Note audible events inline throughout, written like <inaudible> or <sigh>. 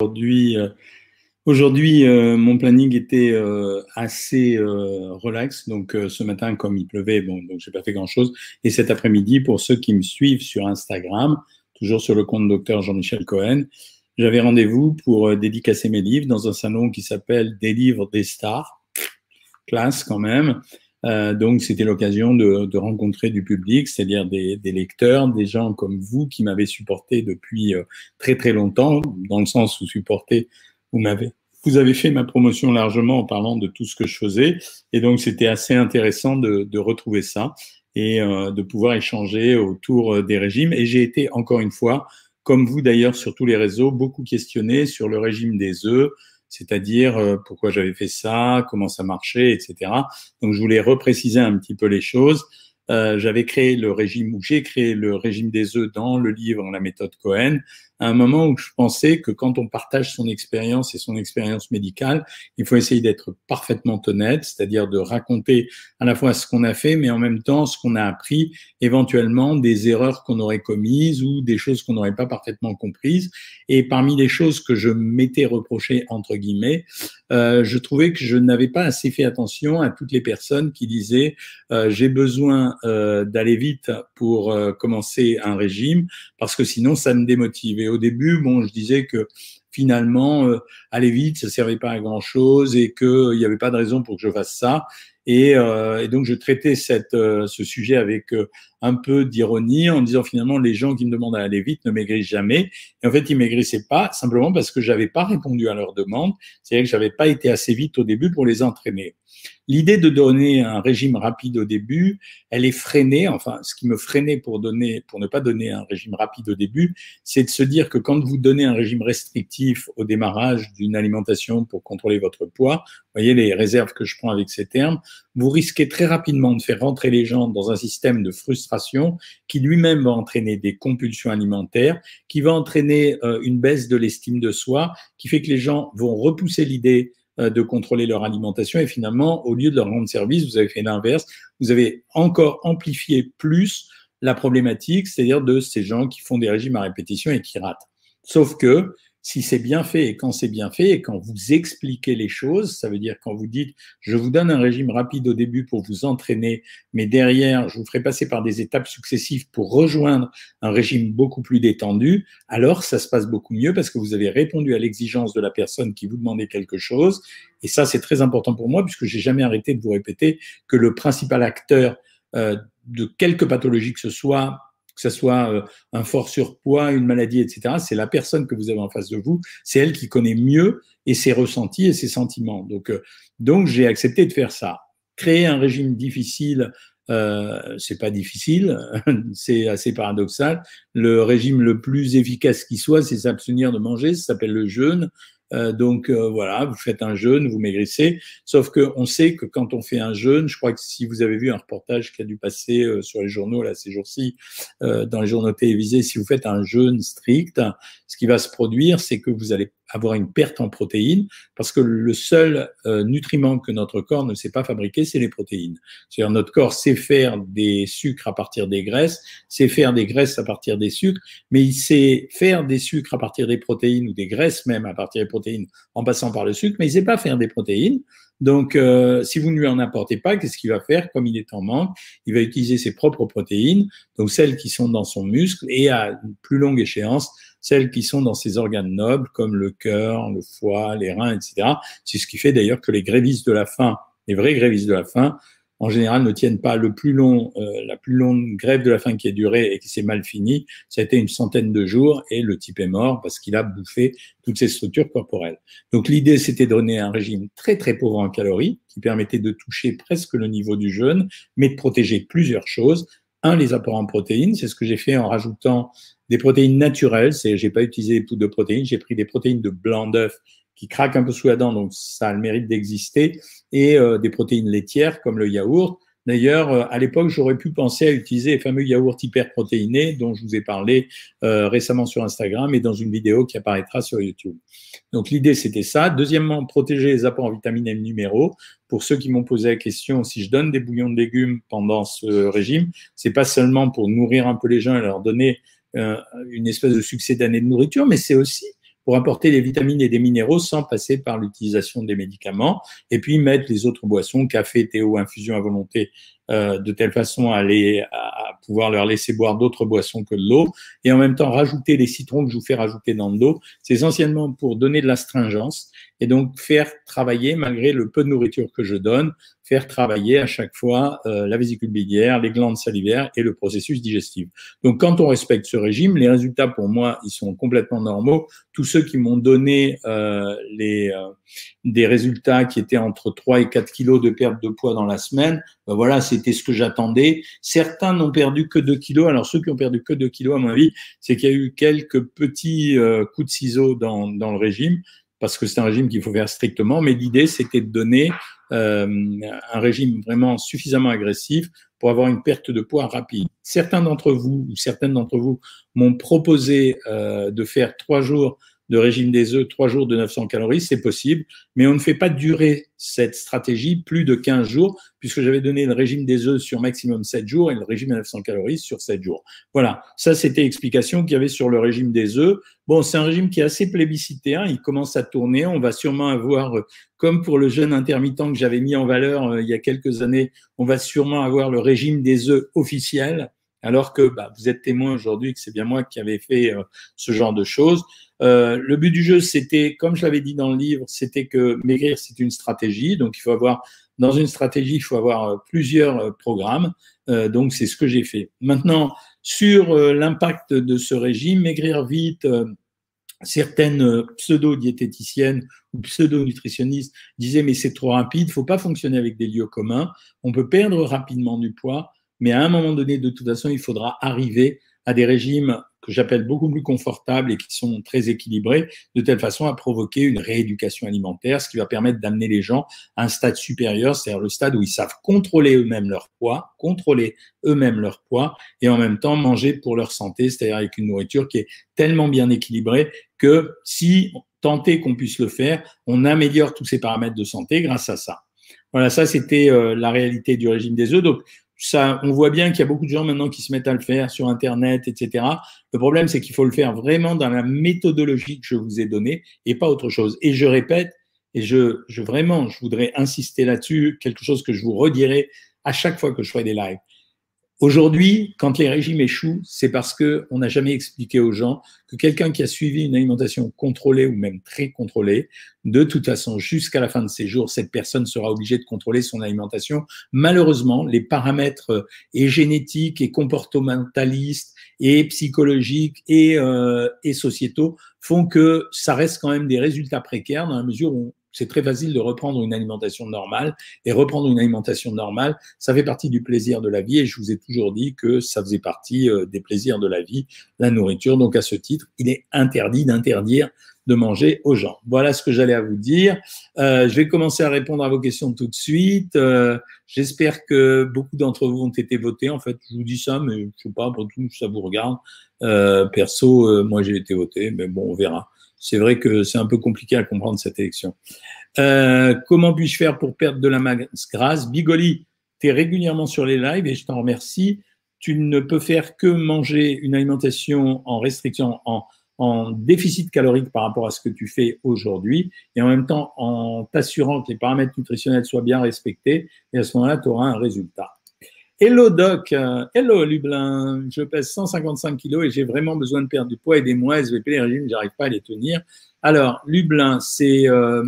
Aujourd'hui, euh, euh, mon planning était euh, assez relax. Donc, ce matin, comme il pleuvait, bon, donc j'ai pas fait grand-chose. Et cet après-midi, pour ceux qui me suivent sur Instagram, toujours sur le compte docteur Jean-Michel Cohen, j'avais rendez-vous pour dédicacer mes livres dans un salon qui s'appelle Des livres des stars. Classe quand même. Euh, donc, c'était l'occasion de, de, rencontrer du public, c'est-à-dire des, des, lecteurs, des gens comme vous qui m'avez supporté depuis euh, très très longtemps, dans le sens où supporter, vous m'avez, vous avez fait ma promotion largement en parlant de tout ce que je faisais, et donc c'était assez intéressant de, de, retrouver ça et euh, de pouvoir échanger autour des régimes. Et j'ai été encore une fois, comme vous d'ailleurs sur tous les réseaux, beaucoup questionné sur le régime des œufs c'est-à-dire euh, pourquoi j'avais fait ça, comment ça marchait, etc. Donc je voulais repréciser un petit peu les choses. Euh, j'avais créé le régime, ou j'ai créé le régime des œufs dans le livre La méthode Cohen, à un moment où je pensais que quand on partage son expérience et son expérience médicale, il faut essayer d'être parfaitement honnête, c'est-à-dire de raconter à la fois ce qu'on a fait, mais en même temps ce qu'on a appris, éventuellement des erreurs qu'on aurait commises ou des choses qu'on n'aurait pas parfaitement comprises. Et parmi les choses que je m'étais reproché, entre guillemets, euh, je trouvais que je n'avais pas assez fait attention à toutes les personnes qui disaient euh, j'ai besoin euh, d'aller vite pour commencer un régime parce que sinon ça me démotive. Au début, bon, je disais que finalement, euh, aller vite, ça servait pas à grand chose et qu'il n'y avait pas de raison pour que je fasse ça. Et, euh, donc, je traitais cette, euh, ce sujet avec euh, un peu d'ironie en disant finalement, les gens qui me demandent d'aller vite ne maigrissent jamais. Et en fait, ils maigrissaient pas simplement parce que j'avais pas répondu à leurs demandes. C'est-à-dire que j'avais pas été assez vite au début pour les entraîner. L'idée de donner un régime rapide au début, elle est freinée. Enfin, ce qui me freinait pour donner, pour ne pas donner un régime rapide au début, c'est de se dire que quand vous donnez un régime restrictif au démarrage d'une alimentation pour contrôler votre poids, voyez les réserves que je prends avec ces termes, vous risquez très rapidement de faire rentrer les gens dans un système de frustration qui lui-même va entraîner des compulsions alimentaires, qui va entraîner euh, une baisse de l'estime de soi, qui fait que les gens vont repousser l'idée de contrôler leur alimentation et finalement, au lieu de leur rendre service, vous avez fait l'inverse, vous avez encore amplifié plus la problématique, c'est-à-dire de ces gens qui font des régimes à répétition et qui ratent. Sauf que si c'est bien fait et quand c'est bien fait et quand vous expliquez les choses, ça veut dire quand vous dites je vous donne un régime rapide au début pour vous entraîner, mais derrière je vous ferai passer par des étapes successives pour rejoindre un régime beaucoup plus détendu, alors ça se passe beaucoup mieux parce que vous avez répondu à l'exigence de la personne qui vous demandait quelque chose. Et ça c'est très important pour moi puisque j'ai jamais arrêté de vous répéter que le principal acteur euh, de quelque pathologie que ce soit que ce soit euh, un fort surpoids, une maladie, etc. C'est la personne que vous avez en face de vous, c'est elle qui connaît mieux et ses ressentis et ses sentiments. Donc, euh, donc j'ai accepté de faire ça. Créer un régime difficile, euh, c'est pas difficile, <laughs> c'est assez paradoxal. Le régime le plus efficace qui soit, c'est s'abstenir de manger, ça s'appelle le jeûne. Euh, donc euh, voilà, vous faites un jeûne, vous maigrissez. Sauf que on sait que quand on fait un jeûne, je crois que si vous avez vu un reportage qui a dû passer euh, sur les journaux là ces jours-ci, dans les journaux télévisés, si vous faites un jeûne strict, ce qui va se produire, c'est que vous allez avoir une perte en protéines, parce que le seul euh, nutriment que notre corps ne sait pas fabriquer, c'est les protéines. C'est-à-dire notre corps sait faire des sucres à partir des graisses, sait faire des graisses à partir des sucres, mais il sait faire des sucres à partir des protéines ou des graisses même à partir des protéines en passant par le sucre, mais il sait pas faire des protéines. Donc, euh, si vous ne lui en apportez pas, qu'est-ce qu'il va faire Comme il est en manque, il va utiliser ses propres protéines, donc celles qui sont dans son muscle, et à plus longue échéance, celles qui sont dans ses organes nobles, comme le cœur, le foie, les reins, etc. C'est ce qui fait d'ailleurs que les grévistes de la faim, les vrais grévistes de la faim, en général ne tiennent pas le plus long, euh, la plus longue grève de la faim qui a duré et qui s'est mal finie, ça a été une centaine de jours et le type est mort parce qu'il a bouffé toutes ses structures corporelles. Donc l'idée c'était de donner un régime très très pauvre en calories qui permettait de toucher presque le niveau du jeûne, mais de protéger plusieurs choses. Un, les apports en protéines, c'est ce que j'ai fait en rajoutant des protéines naturelles, c'est j'ai pas utilisé des poudres de protéines, j'ai pris des protéines de blanc d'œuf qui craquent un peu sous la dent, donc ça a le mérite d'exister, et euh, des protéines laitières comme le yaourt. D'ailleurs, euh, à l'époque, j'aurais pu penser à utiliser les fameux yaourts hyperprotéinés dont je vous ai parlé euh, récemment sur Instagram et dans une vidéo qui apparaîtra sur YouTube. Donc l'idée, c'était ça. Deuxièmement, protéger les apports en vitamines et minéraux. Pour ceux qui m'ont posé la question, si je donne des bouillons de légumes pendant ce régime, c'est pas seulement pour nourrir un peu les gens et leur donner euh, une espèce de succès d'année de nourriture, mais c'est aussi pour apporter des vitamines et des minéraux sans passer par l'utilisation des médicaments. Et puis mettre les autres boissons, café, thé infusion à volonté, euh, de telle façon à, les, à pouvoir leur laisser boire d'autres boissons que de l'eau. Et en même temps, rajouter les citrons que je vous fais rajouter dans l'eau. C'est essentiellement pour donner de l'astringence et donc faire travailler, malgré le peu de nourriture que je donne, faire travailler à chaque fois euh, la vésicule biliaire, les glandes salivaires et le processus digestif. Donc quand on respecte ce régime, les résultats pour moi, ils sont complètement normaux. Tous ceux qui m'ont donné euh, les, euh, des résultats qui étaient entre 3 et 4 kilos de perte de poids dans la semaine, ben voilà, c'était ce que j'attendais. Certains n'ont perdu que 2 kilos. Alors ceux qui ont perdu que 2 kilos, à mon avis, c'est qu'il y a eu quelques petits euh, coups de ciseaux dans, dans le régime parce que c'est un régime qu'il faut faire strictement, mais l'idée, c'était de donner euh, un régime vraiment suffisamment agressif pour avoir une perte de poids rapide. Certains d'entre vous, ou certaines d'entre vous, m'ont proposé euh, de faire trois jours de régime des œufs, trois jours de 900 calories, c'est possible, mais on ne fait pas durer cette stratégie plus de 15 jours, puisque j'avais donné le régime des œufs sur maximum 7 jours et le régime à 900 calories sur 7 jours. Voilà, ça c'était l'explication qu'il y avait sur le régime des œufs. Bon, c'est un régime qui est assez plébiscité, hein. il commence à tourner, on va sûrement avoir, comme pour le jeûne intermittent que j'avais mis en valeur euh, il y a quelques années, on va sûrement avoir le régime des œufs officiel, alors que bah, vous êtes témoin aujourd'hui que c'est bien moi qui avais fait euh, ce genre de choses. Euh, le but du jeu, c'était, comme je l'avais dit dans le livre, c'était que maigrir, c'est une stratégie. Donc, il faut avoir, dans une stratégie, il faut avoir euh, plusieurs euh, programmes. donc, c'est ce que j'ai fait. Maintenant, sur l'impact de ce régime, maigrir vite, certaines pseudo-diététiciennes ou pseudo-nutritionnistes disaient mais c'est trop rapide, il faut pas fonctionner avec des lieux communs, on peut perdre rapidement du poids, mais à un moment donné, de toute façon, il faudra arriver à des régimes que j'appelle beaucoup plus confortables et qui sont très équilibrés, de telle façon à provoquer une rééducation alimentaire, ce qui va permettre d'amener les gens à un stade supérieur, c'est-à-dire le stade où ils savent contrôler eux-mêmes leur poids, contrôler eux-mêmes leur poids et en même temps manger pour leur santé, c'est-à-dire avec une nourriture qui est tellement bien équilibrée que si tenter qu'on puisse le faire, on améliore tous ces paramètres de santé grâce à ça. Voilà, ça c'était euh, la réalité du régime des œufs. Ça, on voit bien qu'il y a beaucoup de gens maintenant qui se mettent à le faire sur Internet, etc. Le problème, c'est qu'il faut le faire vraiment dans la méthodologie que je vous ai donnée et pas autre chose. Et je répète, et je, je vraiment, je voudrais insister là-dessus, quelque chose que je vous redirai à chaque fois que je ferai des lives. Aujourd'hui, quand les régimes échouent, c'est parce que on n'a jamais expliqué aux gens que quelqu'un qui a suivi une alimentation contrôlée ou même très contrôlée, de toute façon, jusqu'à la fin de ses jours, cette personne sera obligée de contrôler son alimentation. Malheureusement, les paramètres euh, et génétiques et comportementalistes et psychologiques et, euh, et sociétaux font que ça reste quand même des résultats précaires dans la mesure où c'est très facile de reprendre une alimentation normale. Et reprendre une alimentation normale, ça fait partie du plaisir de la vie. Et je vous ai toujours dit que ça faisait partie euh, des plaisirs de la vie, la nourriture. Donc à ce titre, il est interdit d'interdire de manger aux gens. Voilà ce que j'allais à vous dire. Euh, je vais commencer à répondre à vos questions tout de suite. Euh, J'espère que beaucoup d'entre vous ont été votés. En fait, je vous dis ça, mais je sais pas, pour tout, ça vous regarde. Euh, perso, euh, moi j'ai été voté, mais bon, on verra c'est vrai que c'est un peu compliqué à comprendre cette élection. Euh, comment puis-je faire pour perdre de la masse grasse? Bigoli, tu es régulièrement sur les lives et je t'en remercie. Tu ne peux faire que manger une alimentation en restriction, en, en déficit calorique par rapport à ce que tu fais aujourd'hui et en même temps en t'assurant que les paramètres nutritionnels soient bien respectés et à ce moment-là, tu auras un résultat. Hello Doc, euh, hello Lublin, je pèse 155 kilos et j'ai vraiment besoin de perdre du poids, aidez-moi, SVP, les régimes, j'arrive pas à les tenir. Alors, Lublin, c'est euh,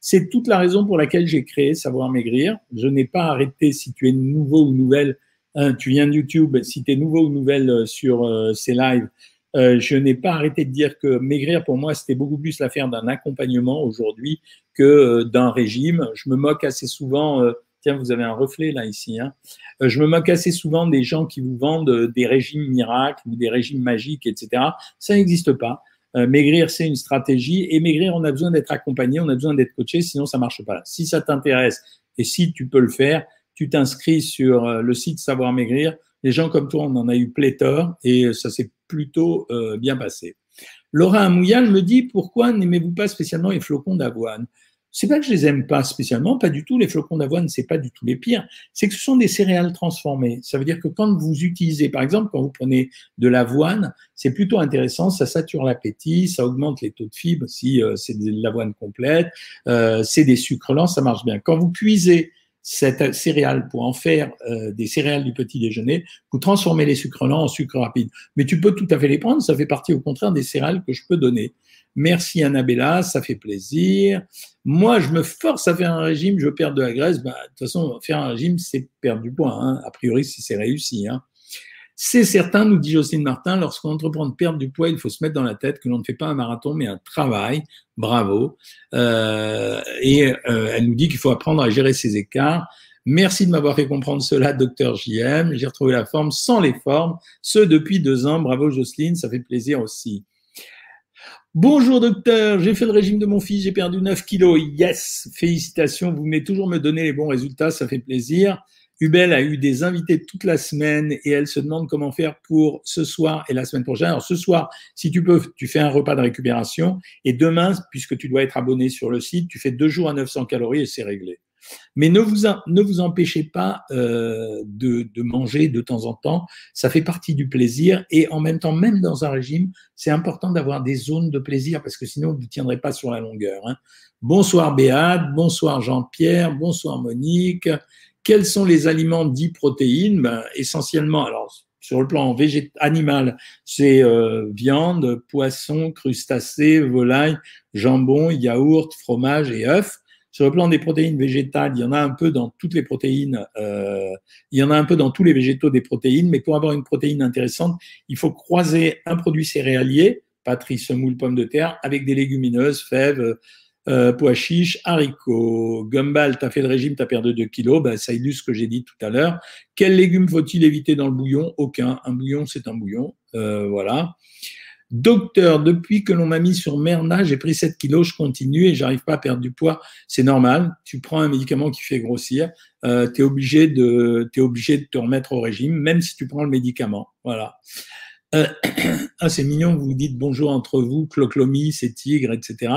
c'est toute la raison pour laquelle j'ai créé Savoir Maigrir. Je n'ai pas arrêté, si tu es nouveau ou nouvelle, hein, tu viens de YouTube, si tu es nouveau ou nouvelle euh, sur ces lives, je n'ai pas arrêté de dire que maigrir, pour moi, c'était beaucoup plus l'affaire d'un accompagnement aujourd'hui que d'un régime. Je me moque assez souvent Vous avez un reflet là ici. Hein. Euh, je me moque assez souvent des gens qui vous vendent euh, des régimes miracles ou des régimes magiques, etc. Ça n'existe pas. Euh, maigrir, c'est une stratégie. Et maigrir, on a besoin d'être accompagné, on a besoin d'être coaché, sinon ça marche pas. Si ça t'intéresse et si tu peux le faire, tu t'inscris sur le site Savoir Maigrir. Les gens comme toi, on en a eu pléthore et ça s'est plutôt bien passé. Laura Amouyal me dit pourquoi n'aimez-vous pas spécialement les flocons d'avoine? C'est pas que je les aime pas spécialement, pas du tout. Les flocons d'avoine, c'est pas du tout les pires. C'est que ce sont des céréales transformées. Ça veut dire que quand vous utilisez, par exemple, quand vous prenez de l'avoine, c'est plutôt intéressant. Ça sature l'appétit, ça augmente les taux de fibres si euh, c'est de l'avoine complète. Euh, c'est des sucres lents, ça marche bien. Quand vous cuisez cette céréale pour en faire euh, des céréales du petit déjeuner, vous transformez les sucres lents en sucre rapide. Mais tu peux tout à fait les prendre, ça fait partie au contraire des céréales que je peux donner. Merci Annabella, ça fait plaisir. Moi, je me force à faire un régime, je perds de la graisse. Bah, de toute façon, faire un régime, c'est perdre du poids, hein. a priori si c'est réussi. Hein. C'est certain, nous dit Jocelyne Martin, lorsqu'on entreprend de perdre du poids, il faut se mettre dans la tête que l'on ne fait pas un marathon, mais un travail. Bravo. Euh, et euh, elle nous dit qu'il faut apprendre à gérer ses écarts. Merci de m'avoir fait comprendre cela, docteur JM. J'ai retrouvé la forme sans les formes, ce depuis deux ans. Bravo Jocelyne, ça fait plaisir aussi. Bonjour docteur, j'ai fait le régime de mon fils, j'ai perdu 9 kilos. Yes, félicitations, vous venez toujours me donner les bons résultats, ça fait plaisir. Hubel a eu des invités toute la semaine et elle se demande comment faire pour ce soir et la semaine prochaine. Alors ce soir, si tu peux, tu fais un repas de récupération et demain, puisque tu dois être abonné sur le site, tu fais deux jours à 900 calories et c'est réglé. Mais ne vous, ne vous empêchez pas euh, de, manger de temps en temps. Ça fait partie du plaisir. Et en même temps, même dans un régime, c'est important d'avoir des zones de plaisir parce que sinon, vous ne tiendrez pas sur la longueur. Hein. Bonsoir Béat, bonsoir Jean-Pierre, bonsoir Monique. Quels sont les aliments dits protéines? Ben, Essentiellement, alors sur le plan animal, c'est euh, viande, poisson, crustacés, volaille, jambon, yaourt, fromage et œufs. Sur le plan des protéines végétales, il y en a un peu dans toutes les protéines, euh, il y en a un peu dans tous les végétaux des protéines, mais pour avoir une protéine intéressante, il faut croiser un produit céréalier, patrie, semoule, pomme de terre, avec des légumineuses, fèves, euh, pois chiches, haricots. Gumball, tu as fait le régime, tu as perdu 2 kilos, ben, ça illustre ce que j'ai dit tout à l'heure. Quels légumes faut-il éviter dans le bouillon? Aucun. Un bouillon, c'est un bouillon. Euh, voilà. Docteur, depuis que l'on m'a mis sur Merna, j'ai pris 7 kilos, je continue et j'arrive pas à perdre du poids. C'est normal. Tu prends un médicament qui fait grossir, euh, tu es obligé de obligé de te remettre au régime, même si tu prends le médicament. Voilà. Euh, <clears throat> ah, c'est mignon, vous dites bonjour entre vous, cloclomis, c'est tigre, etc.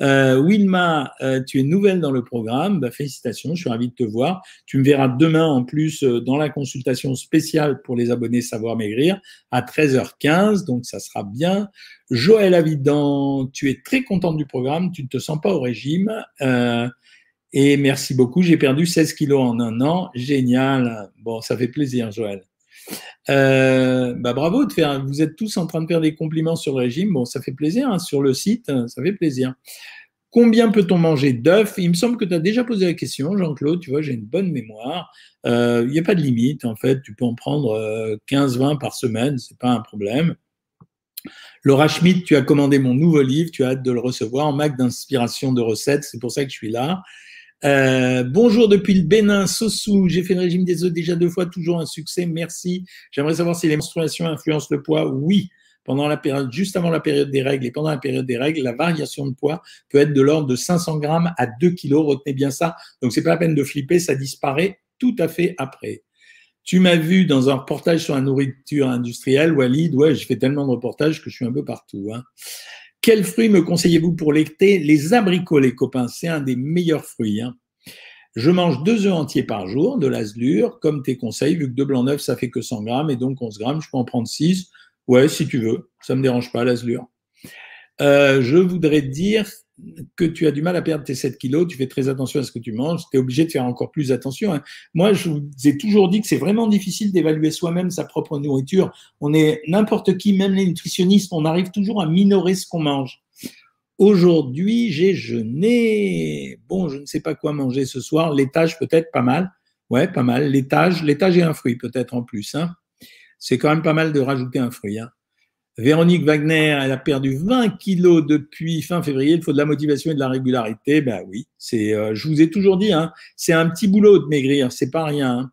Euh, Wilma, euh, tu es nouvelle dans le programme. Bah, félicitations, je suis ravi de te voir. Tu me verras demain en plus euh, dans la consultation spéciale pour les abonnés Savoir Maigrir à 13h15, donc ça sera bien. Joël Avidan, tu es très contente du programme, tu ne te sens pas au régime. Euh, et merci beaucoup, j'ai perdu 16 kilos en un an. Génial. Bon, ça fait plaisir, Joël. Euh, bah bravo de faire. Vous êtes tous en train de faire des compliments sur le régime. Bon, ça fait plaisir hein, sur le site, ça fait plaisir. Combien peut-on manger d'œufs? Il me semble que tu as déjà posé la question, Jean-Claude. Tu vois, j'ai une bonne mémoire. Euh, il n'y a pas de limite, en fait. Tu peux en prendre 15-20 euh, par semaine, c'est pas un problème. Laura Schmidt, tu as commandé mon nouveau livre, tu as hâte de le recevoir en Mac d'inspiration de recettes, c'est pour ça que je suis là. Euh, bonjour depuis le Bénin, Sossou. J'ai fait le régime des œufs déjà deux fois, toujours un succès. Merci. J'aimerais savoir si les menstruations influencent le poids. Oui. Pendant la période, juste avant la période des règles et pendant la période des règles, la variation de poids peut être de l'ordre de 500 grammes à 2 kilos. Retenez bien ça. Donc, c'est pas la peine de flipper. Ça disparaît tout à fait après. Tu m'as vu dans un reportage sur la nourriture industrielle, Walid. Ouais, je fais tellement de reportages que je suis un peu partout. Hein. Quels fruits me conseillez-vous pour l'été? Les abricots, les copains, c'est un des meilleurs fruits. Hein. Je mange deux œufs entiers par jour, de l'azlure, comme tes conseils, vu que deux blancs neufs, ça fait que 100 grammes, et donc 11 grammes, je peux en prendre 6. Ouais, si tu veux, ça me dérange pas, l'azlure. Euh, je voudrais dire que tu as du mal à perdre tes 7 kilos, tu fais très attention à ce que tu manges, tu es obligé de faire encore plus attention. Hein. Moi, je vous ai toujours dit que c'est vraiment difficile d'évaluer soi-même sa propre nourriture. On est n'importe qui, même les nutritionnistes, on arrive toujours à minorer ce qu'on mange. Aujourd'hui, j'ai jeûné. Bon, je ne sais pas quoi manger ce soir. L'étage peut-être pas mal. Ouais, pas mal. L'étage, l'étage et un fruit peut-être en plus. Hein. C'est quand même pas mal de rajouter un fruit. Hein. Véronique Wagner, elle a perdu 20 kilos depuis fin février. Il faut de la motivation et de la régularité. Ben oui, c'est. Euh, je vous ai toujours dit, hein, c'est un petit boulot de maigrir, c'est pas rien. Hein.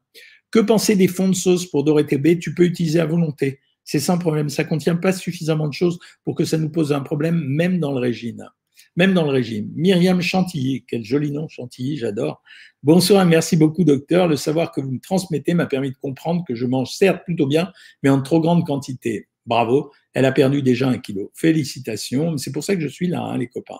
Que penser des fonds de sauce pour Doré TB Tu peux utiliser à volonté. C'est sans problème. Ça contient pas suffisamment de choses pour que ça nous pose un problème, même dans le régime. Même dans le régime. Myriam Chantilly, quel joli nom Chantilly, j'adore. Bonsoir merci beaucoup docteur. Le savoir que vous me transmettez m'a permis de comprendre que je mange certes plutôt bien, mais en trop grande quantité. Bravo, elle a perdu déjà un kilo. Félicitations, c'est pour ça que je suis là, hein, les copains.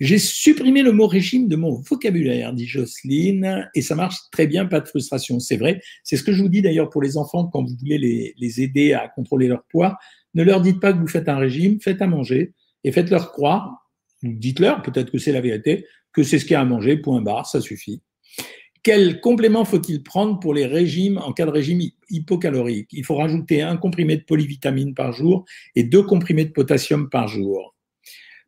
J'ai supprimé le mot régime de mon vocabulaire, dit Jocelyne, et ça marche très bien, pas de frustration. C'est vrai. C'est ce que je vous dis d'ailleurs pour les enfants quand vous voulez les, aider à contrôler leur poids. Ne leur dites pas que vous faites un régime, faites à manger et faites-leur croire, dites-leur, peut-être que c'est la vérité, que c'est ce qu'il y a à manger, point barre, ça suffit. Quel complément faut-il prendre pour les régimes en cas de régime hypocalorique? Il faut rajouter un comprimé de polyvitamine par jour et deux comprimés de potassium par jour.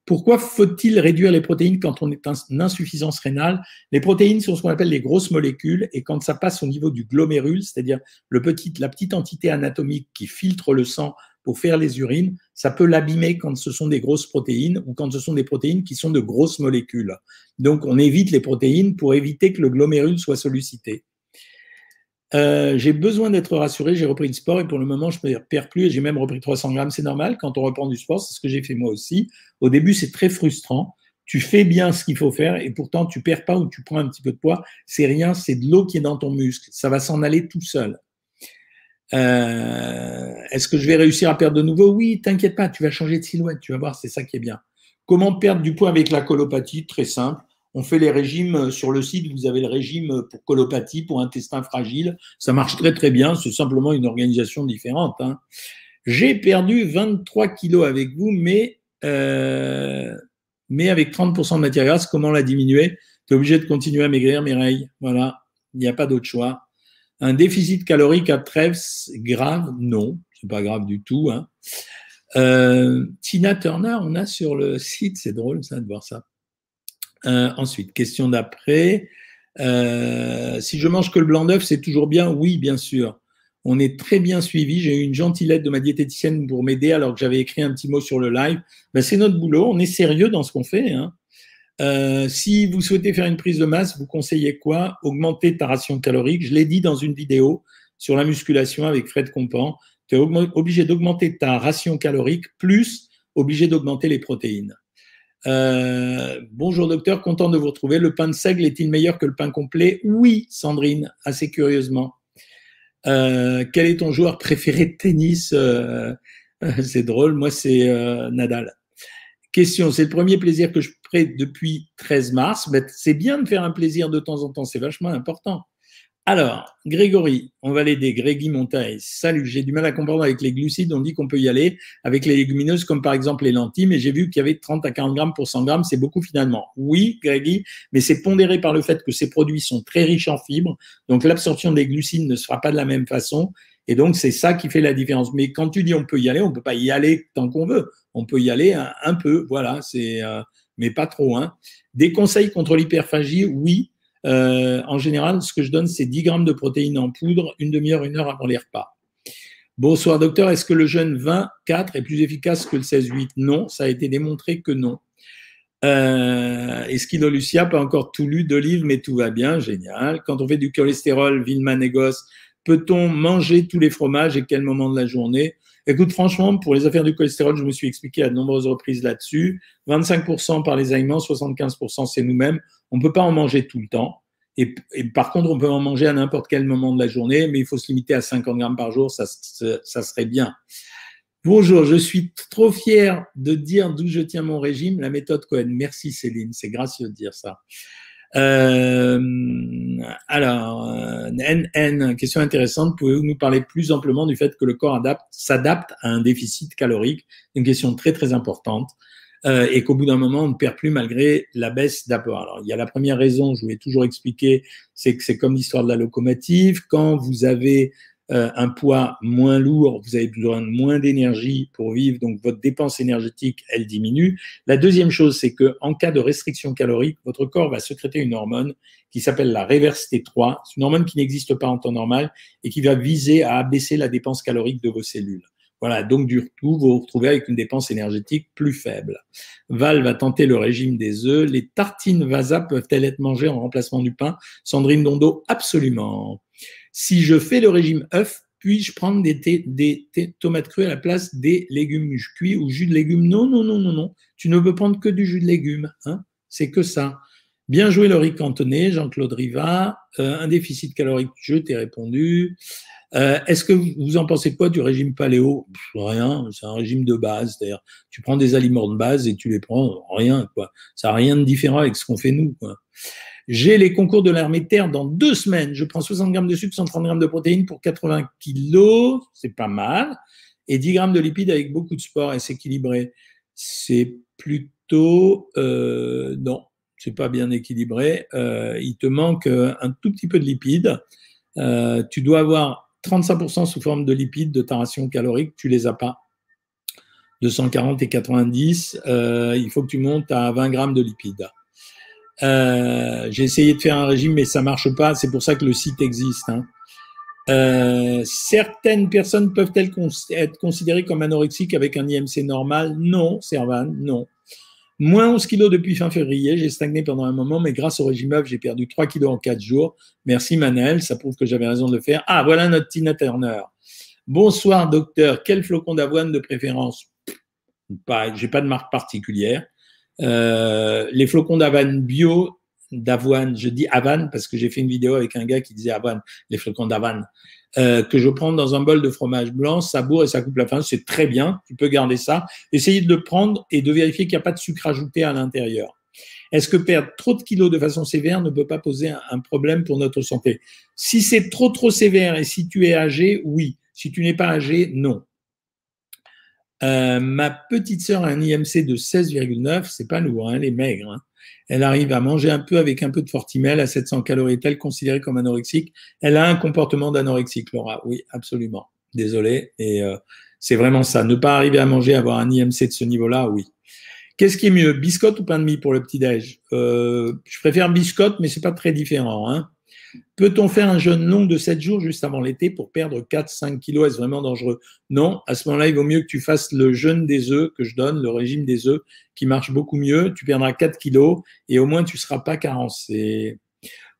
Pourquoi faut-il réduire les protéines quand on est en insuffisance rénale? Les protéines sont ce qu'on appelle les grosses molécules et quand ça passe au niveau du glomérule, c'est-à-dire la petite entité anatomique qui filtre le sang pour faire les urines, ça peut l'abîmer quand ce sont des grosses protéines ou quand ce sont des protéines qui sont de grosses molécules. Donc, on évite les protéines pour éviter que le glomérule soit sollicité. Euh, j'ai besoin d'être rassuré, j'ai repris le sport et pour le moment, je ne perds plus et j'ai même repris 300 grammes. C'est normal quand on reprend du sport, c'est ce que j'ai fait moi aussi. Au début, c'est très frustrant. Tu fais bien ce qu'il faut faire et pourtant, tu perds pas ou tu prends un petit peu de poids. C'est rien, c'est de l'eau qui est dans ton muscle. Ça va s'en aller tout seul. Euh, Est-ce que je vais réussir à perdre de nouveau? Oui, t'inquiète pas, tu vas changer de silhouette, tu vas voir, c'est ça qui est bien. Comment perdre du poids avec la colopathie? Très simple. On fait les régimes sur le site, vous avez le régime pour colopathie, pour intestin fragile. Ça marche très très bien, c'est simplement une organisation différente. Hein. J'ai perdu 23 kilos avec vous, mais, euh, mais avec 30% de matière grasse, comment la diminuer? Tu es obligé de continuer à maigrir, Mireille. Voilà, il n'y a pas d'autre choix. Un déficit calorique à trêve grave Non, c'est pas grave du tout. Hein. Euh, Tina Turner, on a sur le site, c'est drôle ça de voir ça. Euh, ensuite, question d'après. Euh, si je mange que le blanc d'œuf, c'est toujours bien? Oui, bien sûr. On est très bien suivi. J'ai eu une gentille lettre de ma diététicienne pour m'aider alors que j'avais écrit un petit mot sur le live. Ben, c'est notre boulot. On est sérieux dans ce qu'on fait. Hein. Euh, si vous souhaitez faire une prise de masse, vous conseillez quoi? Augmenter ta ration calorique. Je l'ai dit dans une vidéo sur la musculation avec Fred Compan. Tu es obligé d'augmenter ta ration calorique plus obligé d'augmenter les protéines. Euh, bonjour docteur, content de vous retrouver. Le pain de seigle est-il meilleur que le pain complet? Oui, Sandrine, assez curieusement. Euh, quel est ton joueur préféré de tennis? Euh, C'est drôle, moi c'est Nadal. Question, c'est le premier plaisir que je prête depuis 13 mars. C'est bien de faire un plaisir de temps en temps, c'est vachement important. Alors, Grégory, on va l'aider. Grégory Montaille, salut. J'ai du mal à comprendre avec les glucides. On dit qu'on peut y aller avec les légumineuses, comme par exemple les lentilles, mais j'ai vu qu'il y avait 30 à 40 grammes pour 100 grammes. C'est beaucoup finalement. Oui, Grégory, mais c'est pondéré par le fait que ces produits sont très riches en fibres. Donc, l'absorption des glucides ne se fera pas de la même façon. Et donc, c'est ça qui fait la différence. Mais quand tu dis on peut y aller, on peut pas y aller tant qu'on veut. On peut y aller un, peu. Voilà. Euh, mais pas trop, hein. Des conseils contre l'hyperphagie, oui. Euh, en général, ce que je donne, c'est 10 grammes de protéines en poudre, une demi-heure, une heure avant les repas. Bonsoir docteur, est-ce que le jeûne 24 est plus efficace que le 16-8 Non, ça a été démontré que non. Euh, Esquilo Lucia, pas encore tout lu, d'olive, mais tout va bien, génial. Quand on fait du cholestérol, Villeman et peut-on manger tous les fromages et quel moment de la journée? Écoute, franchement, pour les affaires du cholestérol, je me suis expliqué à de nombreuses reprises là-dessus. 25% par les aliments, 75% c'est nous-mêmes. On ne peut pas en manger tout le temps. Et, par contre, on peut en manger à n'importe quel moment de la journée, mais il faut se limiter à 50 grammes par jour, ça, ça serait bien. Bonjour, je suis trop fier de dire d'où je tiens mon régime, la méthode Cohen. Merci Céline, c'est gracieux de dire ça. Euh, alors, NN, euh, question intéressante. Pouvez-vous nous parler plus amplement du fait que le corps s'adapte à un déficit calorique? Une question très très importante. Euh, et qu'au bout d'un moment, on ne perd plus malgré la baisse d'apport. Alors, il y a la première raison, je vous l'ai toujours expliqué, c'est que c'est comme l'histoire de la locomotive. Quand vous avez euh, un poids moins lourd, vous avez besoin de moins d'énergie pour vivre, donc votre dépense énergétique, elle diminue. La deuxième chose, c'est que en cas de restriction calorique, votre corps va sécréter une hormone qui s'appelle la reverse T3. C'est une hormone qui n'existe pas en temps normal et qui va viser à abaisser la dépense calorique de vos cellules. Voilà, donc du coup, vous vous retrouvez avec une dépense énergétique plus faible. Val va tenter le régime des œufs. Les tartines Vasa peuvent-elles être mangées en remplacement du pain? Sandrine Dondo, absolument. Si je fais le régime œuf, puis-je prendre des, des, tomates crues à la place des légumes cuits ou jus de légumes? Non, non, non, non, non. Tu ne peux prendre que du jus de légumes. Hein C'est que ça. Bien joué le riz cantonné, Jean-Claude Riva. Euh, un déficit calorique, je t'ai répondu. Euh, est-ce que vous en pensez quoi du régime paléo? Rien, c'est un régime de base. C'est-à-dire, tu prends des aliments de base et tu les prends, rien, quoi. Ça n'a rien de différent avec ce qu'on fait nous. J'ai les concours de l'armée terre dans deux semaines. Je prends 60 grammes de sucre, 130 grammes de protéines pour 80 kilos. C'est pas mal. Et 10 grammes de lipides avec beaucoup de sport et c'est équilibré. C'est plutôt, euh, non, c'est pas bien équilibré. Euh, il te manque euh, un tout petit peu de lipides. Euh, tu dois avoir 35% sous forme de lipides de ta ration calorique, tu les as pas. 240 et 90, euh, il faut que tu montes à 20 grammes de lipides. Euh, j'ai essayé de faire un régime, mais ça marche pas. C'est pour ça que le site existe. Hein. Euh, certaines personnes peuvent-elles être considérées comme anorexiques avec un IMC normal? Non, Servan, non. Moins 11 kilos depuis fin février. J'ai stagné pendant un moment, mais grâce au régime œuf, j'ai perdu 3 kilos en 4 jours. Merci Manel, ça prouve que j'avais raison de le faire. Ah, voilà notre Tina Turner. Bonsoir docteur, quel flocon d'avoine de préférence? Pas, j'ai pas de marque particulière. Euh, les flocons d'avoine bio, d'avoine, je dis avoine parce que j'ai fait une vidéo avec un gars qui disait avoine, les flocons d'avoine, euh, que je prends dans un bol de fromage blanc, ça bourre et ça coupe la faim, c'est très bien, tu peux garder ça. Essayez de le prendre et de vérifier qu'il n'y a pas de sucre ajouté à l'intérieur. Est-ce que perdre trop de kilos de façon sévère ne peut pas poser un, problème pour notre santé? Si c'est trop trop sévère et si tu es âgé, oui. Si tu n'es pas âgé, non. Euh, ma petite sœur a un IMC de 16,9, c'est pas lourd, hein, elle est maigre. Hein. Elle arrive à manger un peu avec un peu de fortimel à 700 calories, est-elle considérée comme anorexique? Elle a un comportement d'anorexique, Laura. Oui, absolument. Désolé. Et euh, c'est vraiment ça. Ne pas arriver à manger, avoir un IMC de ce niveau-là, oui. Qu'est-ce qui est mieux, biscotte ou pain de mie pour le petit-déj? Euh, Je préfère biscotte, mais c'est pas très différent. Hein. Peut-on faire un jeûne long de 7 jours juste avant l'été pour perdre 4-5 kilos? Est-ce vraiment dangereux? Non, à ce moment-là, il vaut mieux que tu fasses le jeûne des œufs que je donne, le régime des œufs, qui marche beaucoup mieux. Tu perdras 4 kilos et au moins tu ne seras pas carencé.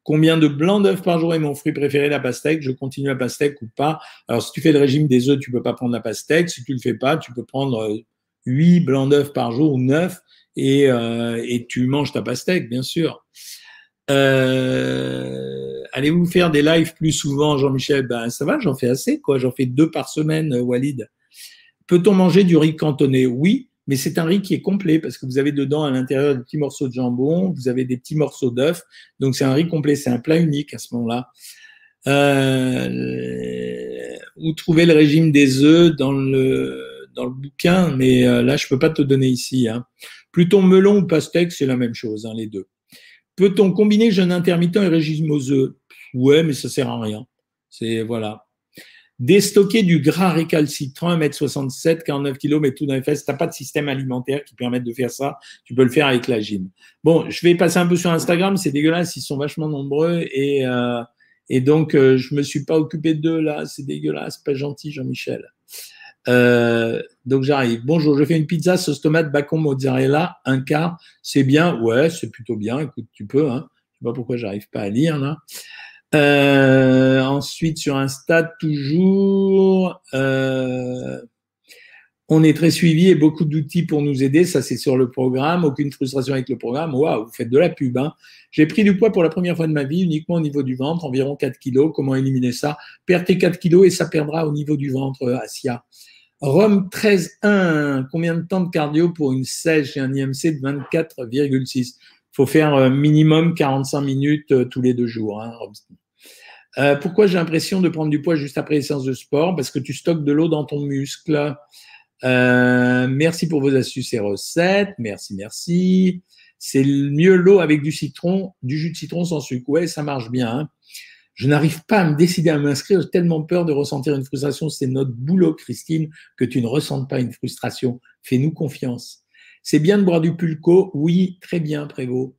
Combien de blancs d'œufs par jour est mon fruit préféré, la pastèque Je continue la pastèque ou pas? Alors, si tu fais le régime des œufs, tu peux pas prendre la pastèque. Si tu le fais pas, tu peux prendre 8 euh, blancs d'œufs par jour ou 9 et, euh, et tu manges ta pastèque, bien sûr. Euh, allez-vous faire des lives plus souvent, Jean-Michel? Ben ça va, j'en fais assez, quoi. J'en fais deux par semaine, euh, Walid. Peut-on manger du riz cantonné Oui, mais c'est un riz qui est complet parce que vous avez dedans à l'intérieur des petits morceaux de jambon, vous avez des petits morceaux d'œuf, donc c'est un riz complet, c'est un plat unique à ce moment-là. Euh, vous trouvez le régime des œufs dans le dans le bouquin, mais euh, là je peux pas te donner ici. Hein. Plutôt melon ou pastèque, c'est la même chose, hein, les deux. Peut-on combiner jeûne intermittent et régime aux œufs? Ouais, mais ça sert à rien. C'est voilà. Déstocker du gras récalcitrant, 1m67, 49 kg, mais tout dans les fesses. T'as pas de système alimentaire qui permette de faire ça. Tu peux le faire avec la gym. Bon, je vais passer un peu sur Instagram. C'est dégueulasse. Ils sont vachement nombreux et euh, et donc euh, je me suis pas occupé d'eux là. C'est dégueulasse. Pas gentil, Jean-Michel. Euh, donc j'arrive. Bonjour, je fais une pizza sauce tomate, bacon, mozzarella, un quart. C'est bien? Ouais, c'est plutôt bien. Écoute, tu peux. Hein. Je sais pas pourquoi j'arrive pas à lire là. Euh, ensuite sur Insta toujours. Euh, on est très suivi et beaucoup d'outils pour nous aider. Ça, c'est sur le programme. Aucune frustration avec le programme. Waouh, vous faites de la pub. Hein. J'ai pris du poids pour la première fois de ma vie, uniquement au niveau du ventre, environ 4 kilos. Comment éliminer ça? Perdre tes 4 kilos et ça perdra au niveau du ventre, Asia. Rome 13.1, combien de temps de cardio pour une sèche et un IMC de 24,6 Il faut faire euh, minimum 45 minutes euh, tous les deux jours. Hein, euh, pourquoi j'ai l'impression de prendre du poids juste après les séances de sport? Parce que tu stockes de l'eau dans ton muscle. Merci pour vos astuces et recettes. Merci, merci. C'est mieux l'eau avec du citron, du jus de citron sans sucre. Ouais, ça marche bien. Hein. Je n'arrive pas à me décider à m'inscrire. J'ai tellement peur de ressentir une frustration. C'est notre boulot, Christine, que tu ne ressentes pas une frustration. Fais-nous confiance. C'est bien de boire du pulco. Oui, très bien, Prévost.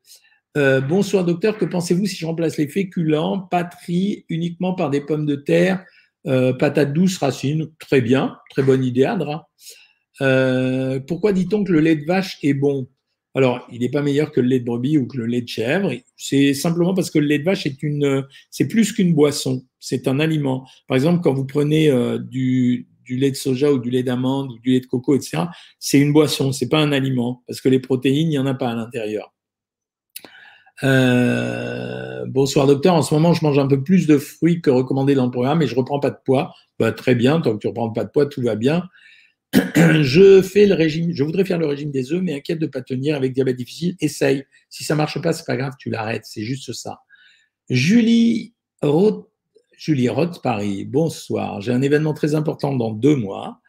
Euh, bonsoir, docteur. Que pensez-vous si je remplace les féculents, patrie, uniquement par des pommes de terre, euh, patates douces, racines? Très bien. Très bonne idée, Adra. Euh, pourquoi dit-on que le lait de vache est bon? Alors, il n'est pas meilleur que le lait de brebis ou que le lait de chèvre. C'est simplement parce que le lait de vache est une, c'est plus qu'une boisson. C'est un aliment. Par exemple, quand vous prenez du, du lait de soja ou du lait d'amande ou du lait de coco, etc., c'est une boisson. C'est pas un aliment parce que les protéines, il n'y en a pas à l'intérieur. Euh, bonsoir docteur, en ce moment je mange un peu plus de fruits que recommandé dans le programme et je reprends pas de poids. Bah, très bien, tant que tu reprends pas de poids, tout va bien. <clears throat> je fais le régime, je voudrais faire le régime des œufs, mais inquiète de pas tenir avec diabète difficile. Essaye. Si ça marche pas, c'est pas grave, tu l'arrêtes. C'est juste ça. Julie Julie Roth Paris. Bonsoir. J'ai un événement très important dans deux mois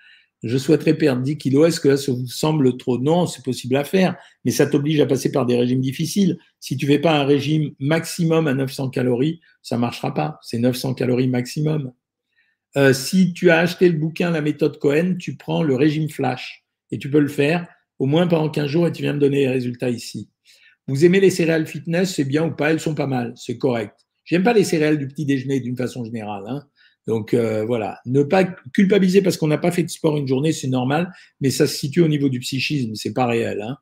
je souhaiterais perdre 10 kilos, est-ce que ça vous semble trop? Non, c'est possible à faire, mais ça t'oblige à passer par des régimes difficiles. Si tu fais pas un régime maximum à 900 calories, ça marchera pas. C'est 900 calories maximum. Euh, si tu as acheté le bouquin La méthode Cohen, tu prends le régime flash et tu peux le faire au moins pendant 15 jours et tu viens me donner les résultats ici. Vous aimez les céréales fitness, c'est bien ou pas? Elles sont pas mal, c'est correct. J'aime pas les céréales du petit déjeuner d'une façon générale. Hein. Donc euh, voilà, ne pas culpabiliser parce qu'on n'a pas fait de sport une journée, c'est normal, mais ça se situe au niveau du psychisme, c'est pas réel. Hein.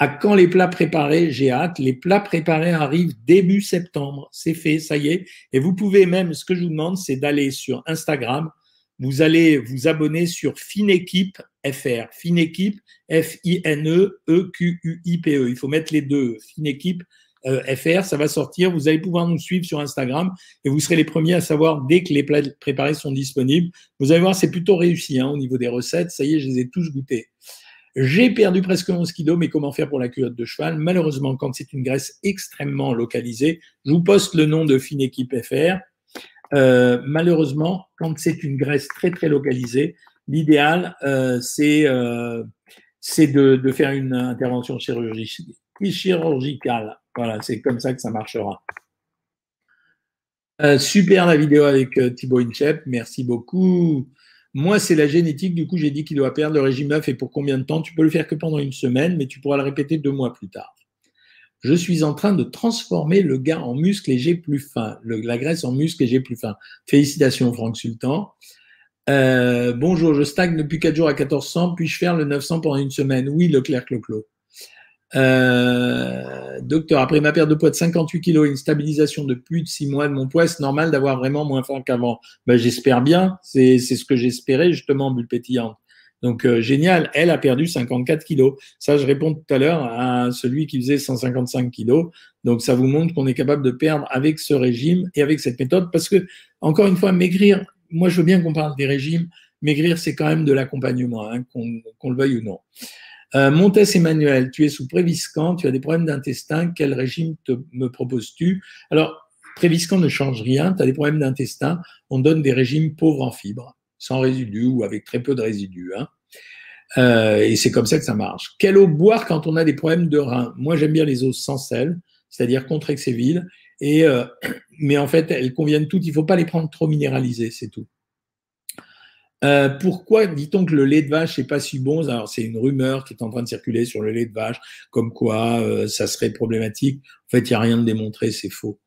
À quand les plats préparés J'ai hâte. Les plats préparés arrivent début septembre. C'est fait, ça y est. Et vous pouvez même, ce que je vous demande, c'est d'aller sur Instagram. Vous allez vous abonner sur Finequipe FR. Finequipe, F-I-N-E-E-Q-U-I-P-E. -E. Il faut mettre les deux. Finequipe euh, FR, ça va sortir. Vous allez pouvoir nous suivre sur Instagram et vous serez les premiers à savoir dès que les plats préparés sont disponibles. Vous allez voir, c'est plutôt réussi hein, au niveau des recettes. Ça y est, je les ai tous goûtés. J'ai perdu presque 11 kilos, mais comment faire pour la culotte de cheval? Malheureusement, quand c'est une graisse extrêmement localisée, je vous poste le nom de Fine Équipe FR. Euh, malheureusement, quand c'est une graisse très très localisée, l'idéal euh, c'est euh, de, de, faire une intervention chirurgicale. Voilà, c'est comme ça que ça marchera. Euh, super la vidéo avec euh, Thibaut Inchep, merci beaucoup. Moi, c'est la génétique, du coup, j'ai dit qu'il doit perdre le régime œuf et pour combien de temps? Tu peux le faire que pendant une semaine, mais tu pourras le répéter deux mois plus tard. Je suis en train de transformer le gars en muscle et j'ai plus faim, la graisse en muscle et j'ai plus faim. Félicitations, Franck Sultan. Euh, bonjour, je stagne depuis 4 jours à 1400, puis-je faire le 900 pendant une semaine? Oui, Leclerc Cloclo. Euh, docteur, après ma perte de poids de 58 kg et une stabilisation de plus de 6 mois de mon poids, c'est normal d'avoir vraiment moins faim qu'avant? Ben, J'espère bien, c'est ce que j'espérais justement, bulle pétillante. Donc euh, génial, elle a perdu 54 kilos. Ça, je réponds tout à l'heure à celui qui faisait 155 kilos. Donc ça vous montre qu'on est capable de perdre avec ce régime et avec cette méthode, parce que encore une fois, maigrir. Moi, je veux bien qu'on parle des régimes. Maigrir, c'est quand même de l'accompagnement, hein, qu'on le veuille ou non. Euh, Montes Emmanuel, tu es sous Préviscan, tu as des problèmes d'intestin, quel régime te, me proposes-tu? Alors, Préviscan ne change rien, tu as des problèmes d'intestin, on donne des régimes pauvres en fibres, sans résidus ou avec très peu de résidus. Hein. Euh, et c'est comme ça que ça marche. Quelle eau boire quand on a des problèmes de rein? Moi, j'aime bien les eaux sans sel, c'est-à-dire contre excès et, euh, <clears throat> mais en fait, elles conviennent toutes, il ne faut pas les prendre trop minéralisées, c'est tout. Euh, pourquoi dit-on que le lait de vache n'est pas si bon? Alors c'est une rumeur qui est en train de circuler sur le lait de vache, comme quoi euh, ça serait problématique. En fait, il n'y a rien de démontré, c'est faux.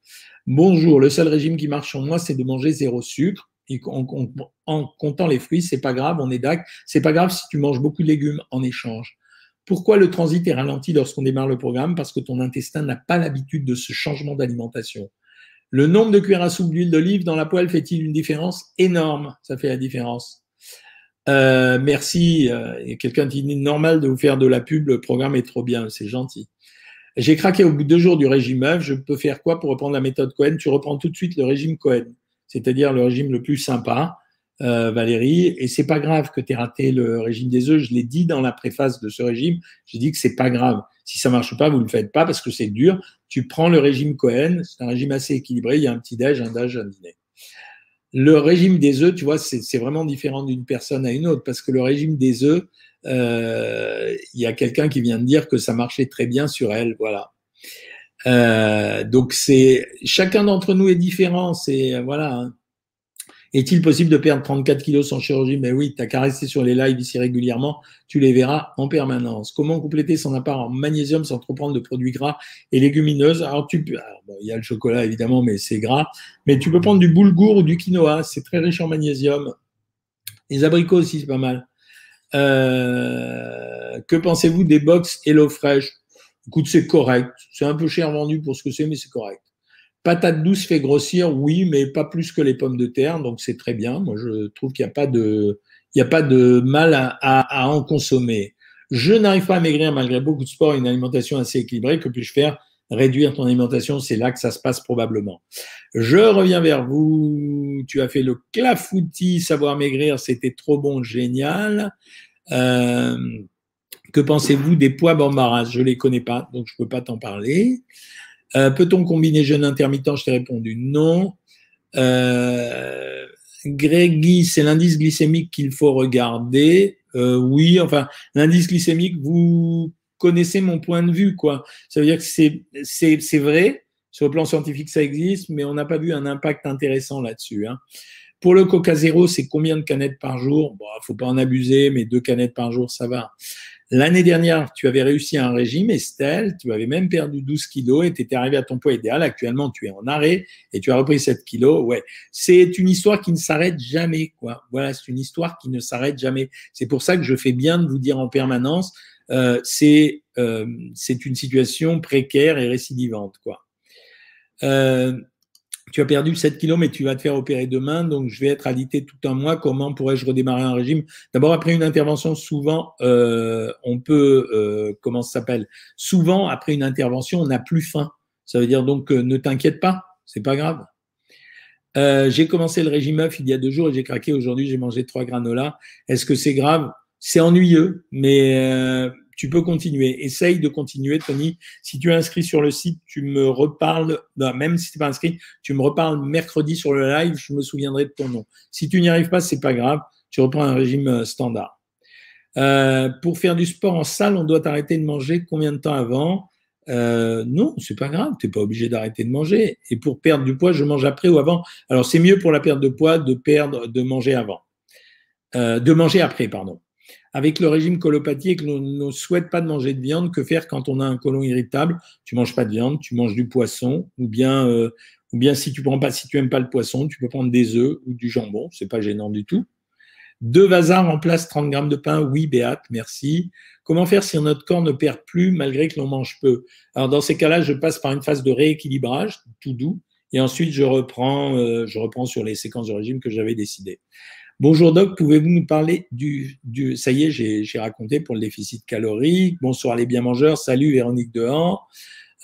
Bonjour, le seul régime qui marche sur moi, c'est de manger zéro sucre. en, en, comptant les fruits, c'est pas grave, on est d'accord. C'est pas grave si tu manges beaucoup de légumes en échange. Pourquoi le transit est ralenti lorsqu'on démarre le programme? Parce que ton intestin n'a pas l'habitude de ce changement d'alimentation. Le nombre de cuillères à soupe d'huile d'olive dans la poêle fait-il une différence? Énorme Ça fait la différence. Euh, merci. Euh, il quelqu'un qui dit normal de vous faire de la pub, le programme est trop bien, c'est gentil. J'ai craqué au bout de deux jours du régime œuf. Je peux faire quoi pour reprendre la méthode Cohen? Tu reprends tout de suite le régime Cohen, c'est-à-dire le régime le plus sympa, euh, Valérie. Et c'est pas grave que tu aies raté le régime des œufs. Je l'ai dit dans la préface de ce régime. J'ai dit que c'est pas grave. Si ça marche pas, vous le faites pas parce que c'est dur. Tu prends le régime Cohen. C'est un régime assez équilibré. Il y a un petit déj, un déj, un dîner. Le régime des œufs, tu vois, c'est vraiment différent d'une personne à une autre parce que le régime des œufs, euh, il y a quelqu'un qui vient de dire que ça marchait très bien sur elle, voilà. Euh, donc c'est chacun d'entre nous est différent, c'est voilà. Hein. Est-il possible de perdre 34 kilos sans chirurgie? Mais oui, tu qu'à rester sur les lives ici régulièrement, tu les verras en permanence. Comment compléter son apport en magnésium sans trop prendre de produits gras et légumineuses? Alors, il y a le chocolat évidemment, mais c'est gras. Mais tu peux prendre du boulgour ou du quinoa, c'est très riche en magnésium. Les abricots aussi, c'est pas mal. Euh, que pensez-vous des box HelloFresh? Écoute, c'est correct. C'est un peu cher vendu pour ce que c'est, mais c'est correct. Patate douce fait grossir, oui, mais pas plus que les pommes de terre, donc c'est très bien. Moi, je trouve qu'il n'y a pas de, a pas de mal à, en consommer. Je n'arrive pas à maigrir malgré beaucoup de sport et une alimentation assez équilibrée. Que puis-je faire? Réduire ton alimentation, c'est là que ça se passe probablement. Je reviens vers vous. Tu as fait le clafoutis, savoir maigrir, c'était trop bon, génial. Euh, que pensez-vous des poids bambaras Je ne les connais pas, donc je ne peux pas t'en parler. Euh, peut-on combiner jeûne intermittent? Je t'ai répondu non. Euh, c'est l'indice glycémique qu'il faut regarder. Euh, oui, enfin, l'indice glycémique, vous connaissez mon point de vue, quoi. Ça veut dire que c'est, vrai, sur le plan scientifique, ça existe, mais on n'a pas vu un impact intéressant là-dessus. Hein. Pour le Coca Zéro, c'est combien de canettes par jour? Bon, faut pas en abuser, mais deux canettes par jour, ça va. L'année dernière, tu avais réussi un régime, Estelle, tu avais même perdu 12 kilos et tu étais arrivé à ton poids idéal. Actuellement, tu es en arrêt et tu as repris 7 kilos. Ouais, c'est une histoire qui ne s'arrête jamais, quoi. Voilà, c'est une histoire qui ne s'arrête jamais. C'est pour ça que je fais bien de vous dire en permanence, euh, c'est euh, une situation précaire et récidivante, quoi. Euh, tu as perdu 7 kilos, mais tu vas te faire opérer demain, donc je vais être alité tout un mois. Comment pourrais-je redémarrer un régime? D'abord, après une intervention, souvent, euh, on peut, euh, comment ça s'appelle? Souvent, après une intervention, on n'a plus faim. Ça veut dire donc, euh, ne t'inquiète pas, c'est pas grave. j'ai commencé le régime œuf il y a deux jours et j'ai craqué. Aujourd'hui, j'ai mangé trois granolas. Est-ce que c'est grave? C'est ennuyeux, mais tu peux continuer. Essaye de continuer, Tony. Si tu es inscrit sur le site, tu me reparles, même si tu n'es pas inscrit, tu me reparles mercredi sur le live, je me souviendrai de ton nom. Si tu n'y arrives pas, c'est pas grave, tu reprends un régime euh, standard. Euh, pour faire du sport en salle, on doit arrêter de manger combien de temps avant? Euh, Non, c'est pas grave, tu n'es pas obligé d'arrêter de manger. Et pour perdre du poids, je mange après ou avant? Alors c'est mieux pour la perte de poids de perdre, de manger avant, euh, de manger après, pardon avec le régime colopathique, on ne souhaite pas de manger de viande. Que faire quand on a un côlon irritable? Tu manges pas de viande, tu manges du poisson, ou bien, euh, ou bien si tu prends pas, si tu aimes pas le poisson, tu peux prendre des œufs ou du jambon. C'est pas gênant du tout. Deux vasards remplacent 30 grammes de pain. Oui, Béate, merci. Comment faire si notre corps ne perd plus malgré que l'on mange peu? Alors dans ces cas-là, je passe par une phase de rééquilibrage, tout doux, et ensuite je reprends, euh, je reprends sur les séquences de régime que j'avais décidées. Bonjour Doc, pouvez-vous nous parler du, ça y est, j'ai raconté pour le déficit calorique. Bonsoir les bien mangeurs, salut Véronique Dehan.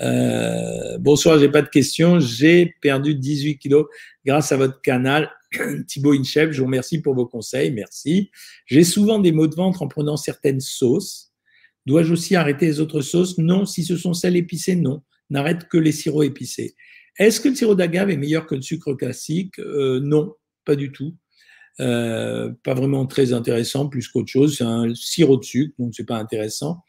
Euh, bonsoir, j'ai pas de questions. J'ai perdu 18 kilos grâce à votre canal. <clears throat> Thibaut Inchef, je vous remercie pour vos conseils, merci. J'ai souvent des maux de ventre en prenant certaines sauces. Dois-je aussi arrêter les autres sauces? Non, si ce sont celles épicées, non. N'arrête que les sirops épicés. Est-ce que le sirop d'agave est meilleur que le sucre classique? Euh, Non, pas du tout. Euh, pas vraiment très intéressant plus qu'autre chose. C'est un sirop de sucre, donc c'est pas intéressant.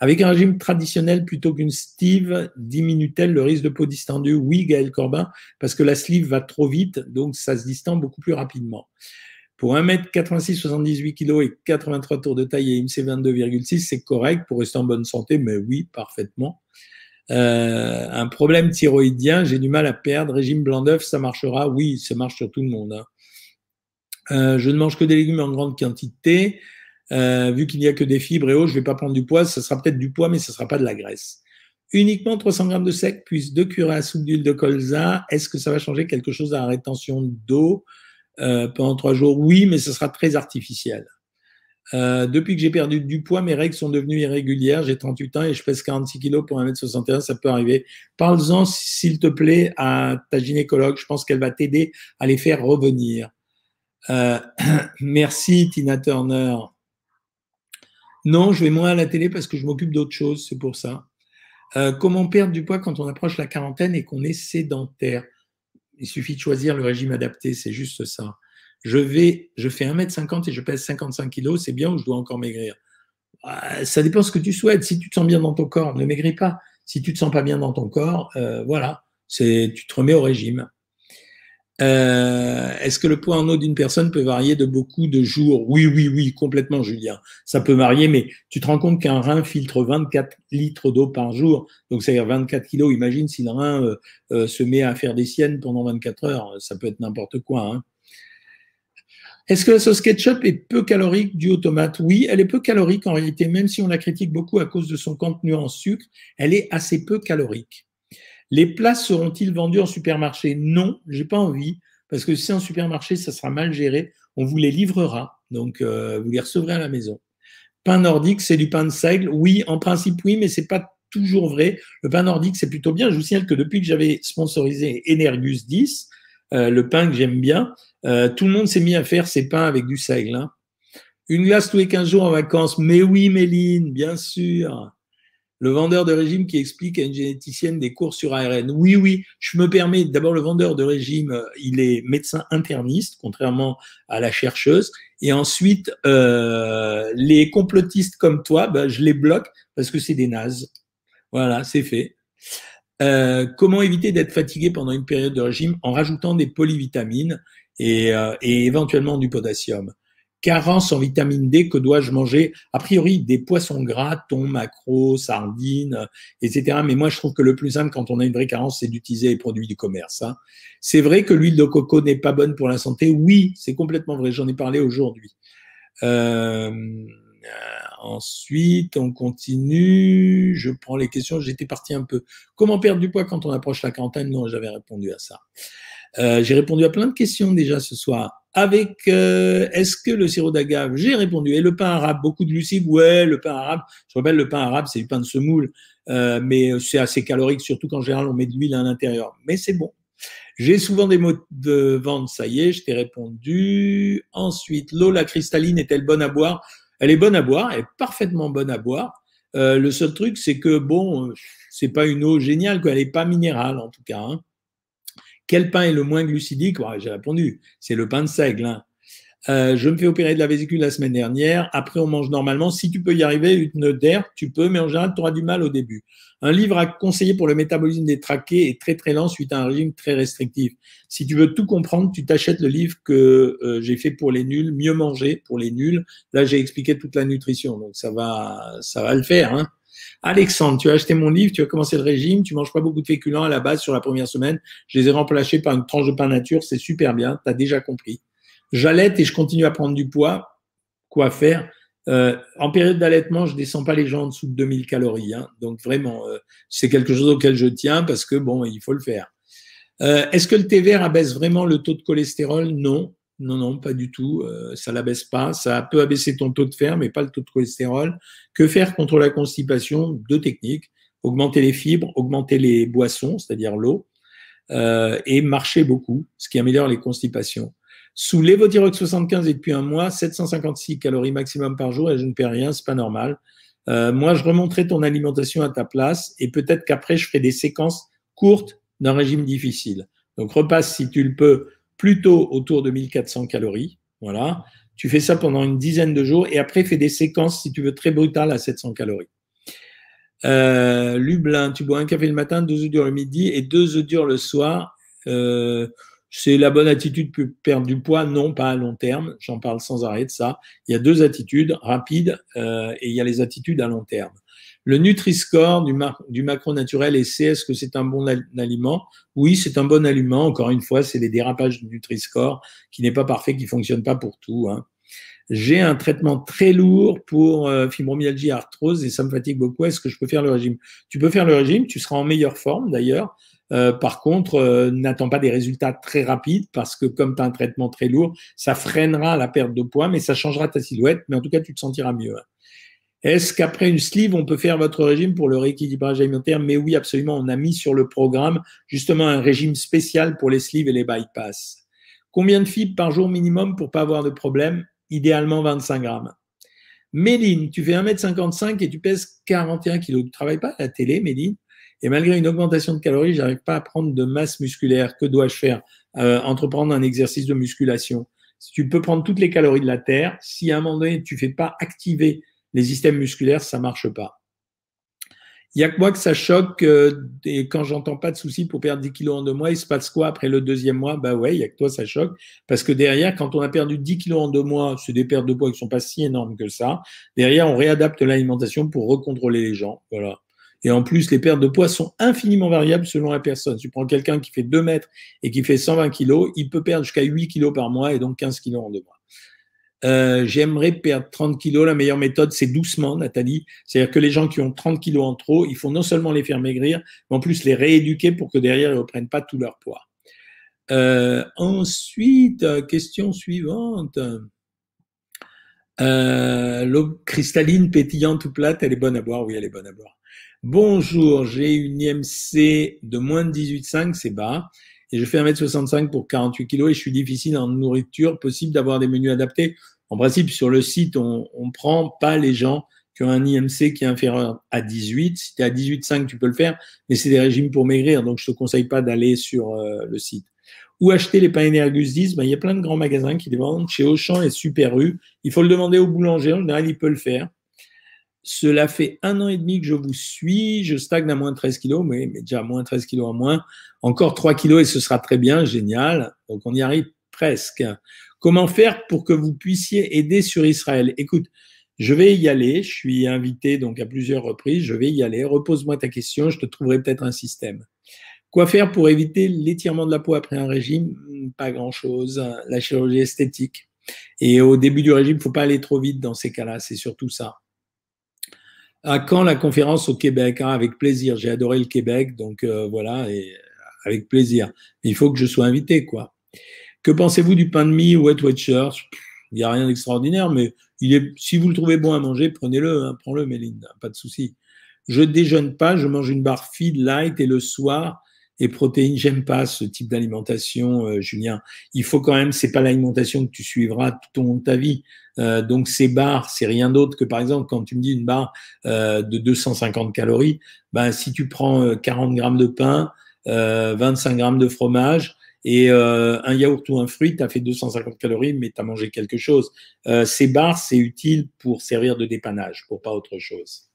Avec un régime traditionnel plutôt qu'une Steve, diminue-t-elle le risque de peau distendue? Oui, Gaël Corbin, parce que la sleeve va trop vite, donc ça se distend beaucoup plus rapidement. Pour 1m86, 78 kg et 83 tours de taille et IMC 22,6, c'est correct pour rester en bonne santé, mais oui, parfaitement. Euh, un problème thyroïdien, j'ai du mal à perdre. Régime blanc d'œuf, ça marchera? Oui, ça marche sur tout le monde. Hein. Euh, je ne mange que des légumes en grande quantité. Euh, vu qu'il n'y a que des fibres et eau, je ne vais pas prendre du poids. Ça sera peut-être du poids, mais ce ne sera pas de la graisse. Uniquement 300 grammes de sec, plus deux cuillères à soupe d'huile de colza. Est-ce que ça va changer quelque chose à la rétention d'eau? Euh, pendant trois jours Oui, mais ce sera très artificiel. depuis que j'ai perdu du poids, mes règles sont devenues irrégulières. J'ai 38 ans et je pèse 46 kilos pour 1m61. Ça peut arriver. Parle-en, s'il te plaît, à ta gynécologue. Je pense qu'elle va t'aider à les faire revenir. Euh, <clears throat> merci Tina Turner. Non, je vais moins à la télé parce que je m'occupe d'autre chose, c'est pour ça. Euh, comment perdre du poids quand on approche la quarantaine et qu'on est sédentaire? Il suffit de choisir le régime adapté, c'est juste ça. Je vais, je fais 1m50 et je pèse 55 kg, c'est bien ou je dois encore maigrir? Euh, Ça dépend ce que tu souhaites. Si tu te sens bien dans ton corps, ne maigris pas. Si tu te sens pas bien dans ton corps, voilà, tu te remets au régime. Euh, est-ce que le poids en eau d'une personne peut varier de beaucoup de jours? Oui, oui, oui, complètement, Julien. Ça peut varier, mais tu te rends compte qu'un rein filtre 24 litres d'eau par jour, donc c'est-à-dire 24 kilos. Imagine si le rein euh, euh, se met à faire des siennes pendant 24 heures, ça peut être n'importe quoi. Hein. Est-ce que la sauce ketchup est peu calorique due aux tomates? Oui, elle est peu calorique en réalité, même si on la critique beaucoup à cause de son contenu en sucre, elle est assez peu calorique. Les places seront-ils vendues en supermarché? Non, j'ai pas envie, parce que si en supermarché, ça sera mal géré. On vous les livrera, donc euh, vous les recevrez à la maison. Pain nordique, c'est du pain de seigle Oui, en principe oui, mais c'est pas toujours vrai. Le pain nordique, c'est plutôt bien. Je vous signale que depuis que j'avais sponsorisé Energus 10, euh, le pain que j'aime bien, euh, tout le monde s'est mis à faire ses pains avec du seigle. Hein. Une glace tous les 15 jours en vacances. Mais oui, Méline, bien sûr. Le vendeur de régime qui explique à une généticienne des cours sur ARN. Oui, oui, je me permets. D'abord, le vendeur de régime, euh, il est médecin interniste, contrairement à la chercheuse. Et ensuite, euh, les complotistes comme toi, bah, je les bloque parce que c'est des nazes. Voilà, c'est fait. Euh, comment éviter d'être fatigué pendant une période de régime en rajoutant des polyvitamines et, et éventuellement du potassium? Carence en vitamine D, que dois-je manger? A priori, des poissons gras, thon, maquereau, sardines, etc. Mais moi, je trouve que le plus simple quand on a une vraie carence, c'est d'utiliser les produits du commerce. Hein. C'est vrai que l'huile de coco n'est pas bonne pour la santé. Oui, c'est complètement vrai. J'en ai parlé aujourd'hui. Euh, ensuite, on continue. Je prends les questions. J'étais parti un peu. Comment perdre du poids quand on approche la quarantaine? Non, j'avais répondu à ça. Euh, j'ai répondu à plein de questions déjà ce soir. Avec euh, est-ce que le sirop d'agave J'ai répondu. Et le pain arabe, beaucoup de glucides Ouais, le pain arabe. Je rappelle, le pain arabe, c'est du pain de semoule, euh, mais c'est assez calorique, surtout qu'en général, on met de l'huile à l'intérieur. Mais c'est bon. J'ai souvent des mots de vente, ça y est, je t'ai répondu. Ensuite, l'eau, la cristalline, est-elle bonne à boire? Elle est bonne à boire, elle est parfaitement bonne à boire. Euh, le seul truc, c'est que bon, c'est pas une eau géniale, quoi. Elle est pas minérale en tout cas. Hein. Quel pain est le moins glucidique J'ai répondu, c'est le pain de seigle. Hein. Euh, je me fais opérer de la vésicule la semaine dernière. Après, on mange normalement. Si tu peux y arriver, une d'air, tu peux, mais en général, tu auras du mal au début. Un livre à conseiller pour le métabolisme des traqués est très très lent suite à un régime très restrictif. Si tu veux tout comprendre, tu t'achètes le livre que euh, j'ai fait pour les nuls, mieux manger pour les nuls. Là, j'ai expliqué toute la nutrition, donc ça va, ça va le faire. Hein. Alexandre, tu as acheté mon livre, tu as commencé le régime, tu manges pas beaucoup de féculents à la base sur la première semaine. Je les ai remplacés par une tranche de pain nature, c'est super bien, tu as déjà compris. J'allaite et je continue à prendre du poids. Quoi faire? Euh, En période d'allaitement, je descends pas les gens en dessous de 2000 calories. Hein. donc vraiment, euh, c'est quelque chose auquel je tiens parce que bon, il faut le faire. Euh, est-ce que le thé vert abaisse vraiment le taux de cholestérol? Non. Non, non, pas du tout. Euh, ça l'abaisse pas. Ça peut abaisser ton taux de fer, mais pas le taux de cholestérol. Que faire contre la constipation? Deux techniques augmenter les fibres, augmenter les boissons, c'est-à-dire l'eau, euh, et marcher beaucoup, ce qui améliore les constipations. Sous l'évothyrox 75 et depuis un mois, 756 calories maximum par jour et je ne perds rien, c'est pas normal. Euh, moi, je remonterai ton alimentation à ta place et peut-être qu'après, je ferai des séquences courtes d'un régime difficile. Donc, repasse si tu le peux plutôt autour de 1400 calories. Voilà. Tu fais ça pendant une dizaine de jours et après, fais des séquences, si tu veux, très brutales à 700 calories. Euh, Lublin, tu bois un café le matin, deux œufs durs le midi et deux œufs durs le soir. Euh, c'est la bonne attitude pour perdre du poids? Non, pas à long terme. J'en parle sans arrêt de ça. Il y a deux attitudes, rapides, euh, et il y a les attitudes à long terme. Le Nutri-Score du, du macro naturel et c'est est-ce que c'est un bon aliment? Oui, c'est un bon aliment. Encore une fois, c'est les dérapages du Nutri-Score qui n'est pas parfait, qui fonctionne pas pour tout. Hein. J'ai un traitement très lourd pour euh, fibromyalgie, arthrose et ça me fatigue beaucoup. Est-ce que je peux faire le régime? Tu peux faire le régime, tu seras en meilleure forme d'ailleurs. Euh, par contre, euh, n'attends pas des résultats très rapides parce que comme tu as un traitement très lourd, ça freinera la perte de poids, mais ça changera ta silhouette. Mais en tout cas, tu te sentiras mieux. Hein. Est-ce qu'après une sleeve, on peut faire votre régime pour le rééquilibrage alimentaire? Mais oui, absolument. On a mis sur le programme justement un régime spécial pour les sleeves et les bypass. Combien de fibres par jour minimum pour pas avoir de problème? Idéalement 25 grammes. Méline, tu fais 1m55 et tu pèses 41 kg. Tu ne travailles pas à la télé, Méline? Et malgré une augmentation de calories, j'arrive pas à prendre de masse musculaire. Que dois-je faire? Euh, Entreprendre un exercice de musculation. Tu peux prendre toutes les calories de la Terre, si à un moment donné, tu ne fais pas activer les systèmes musculaires, ça marche pas. Il y a que moi que ça choque euh, et quand j'entends pas de soucis pour perdre 10 kilos en deux mois, il se passe quoi après le deuxième mois? Bah ouais, il y a que toi ça choque parce que derrière, quand on a perdu 10 kilos en deux mois, c'est des pertes de poids qui sont pas si énormes que ça. Derrière, on réadapte l'alimentation pour recontrôler les gens. Voilà. Et en plus, les pertes de poids sont infiniment variables selon la personne. Tu prends quelqu'un qui fait 2 mètres et qui fait 120 kilos, il peut perdre jusqu'à 8 kilos par mois et donc 15 kilos en deux mois. Euh, j'aimerais perdre 30 kilos. La meilleure méthode, c'est doucement, Nathalie. C'est-à-dire que les gens qui ont 30 kilos en trop, il faut non seulement les faire maigrir, mais en plus les rééduquer pour que derrière, ils ne reprennent pas tout leur poids. Euh, ensuite, question suivante. Euh, l'eau cristalline, pétillante ou plate, elle est bonne à boire Oui, elle est bonne à boire. Bonjour, j'ai une IMC de moins de 18,5, c'est bas. Et je fais 1m65 pour 48 kg et je suis difficile en nourriture. Possible d'avoir des menus adaptés En principe, sur le site, on ne prend pas les gens qui ont un IMC qui est inférieur à 18. Si tu es à 18,5, tu peux le faire, mais c'est des régimes pour maigrir, donc je te conseille pas d'aller sur euh, le site. Où acheter les pains Energus 10 ben, Il y a plein de grands magasins qui les vendent chez Auchan et Super. Il faut le demander au boulanger, en général, il peut le faire. Cela fait un an et demi que je vous suis. Je stagne à moins 13 kilos, mais, déjà moins 13 kilos en moins. Encore 3 kilos et ce sera très bien, génial. Donc on y arrive presque. Comment faire pour que vous puissiez aider sur Israël? Écoute, je vais y aller. Je suis invité donc à plusieurs reprises. Je vais y aller. Repose-moi ta question. Je te trouverai peut-être un système. Quoi faire pour éviter l'étirement de la peau après un régime? Pas grand-chose. La chirurgie esthétique. Et au début du régime, il faut pas aller trop vite dans ces cas-là. C'est surtout ça. À quand la conférence au Québec ah, Avec plaisir. J'ai adoré le Québec, donc euh, voilà, et avec plaisir. il faut que je sois invité, quoi. Que pensez-vous du pain de mie Wet Watchers Il n'y a rien d'extraordinaire, mais il est, si vous le trouvez bon à manger, prenez-le, hein, prends-le, Méline, pas de souci. Je déjeune pas, je mange une barre feed light et le soir, et protéines, j'aime pas ce type d'alimentation, euh, Julien. Il faut quand même, c'est pas l'alimentation que tu suivras tout au long de ta vie. Euh, donc ces barres, c'est rien d'autre que par exemple quand tu me dis une barre euh, de 250 calories, ben si tu prends 40 grammes de pain, 25 grammes de fromage, et euh, un yaourt ou un fruit, tu as fait 250 calories, mais tu as mangé quelque chose. Euh, ces barres, c'est utile pour servir de dépannage, pour pas autre chose.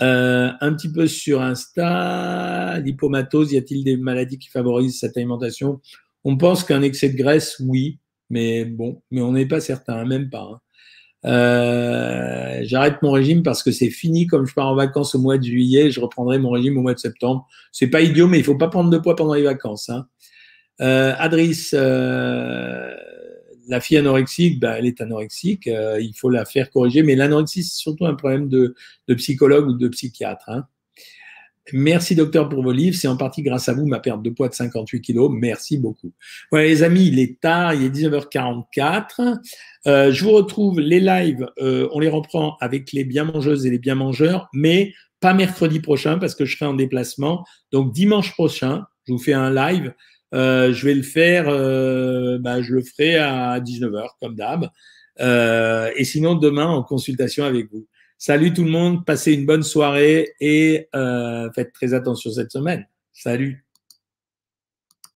Euh, un petit peu sur Insta, l'hypomatose, y a-t-il des maladies qui favorisent cette alimentation? On pense qu'un excès de graisse, oui, mais bon, mais on n'est pas certain, même pas. Hein. Euh, j'arrête mon régime parce que c'est fini. Comme je pars en vacances au mois de juillet, je reprendrai mon régime au mois de septembre. C'est pas idiot, mais il faut pas prendre de poids pendant les vacances. Hein. Euh, Adris, euh, la fille anorexique, ben, elle est anorexique, il faut la faire corriger, mais l'anorexie, c'est surtout un problème de, de, psychologue ou de psychiatre. Hein. Merci docteur pour vos livres, c'est en partie grâce à vous ma perte de poids de 58 kilos, merci beaucoup. Voilà les amis, il est tard, il est 19h44. Euh, je vous retrouve les lives, euh, on les reprend avec les bien mangeuses et les bien mangeurs, mais pas mercredi prochain parce que je serai en déplacement. Donc dimanche prochain, je vous fais un live euh, je vais le faire, euh, bah, je le ferai à 19h comme d'hab. Et sinon, demain, en consultation avec vous. Salut tout le monde, passez une bonne soirée et faites très attention cette semaine. Salut.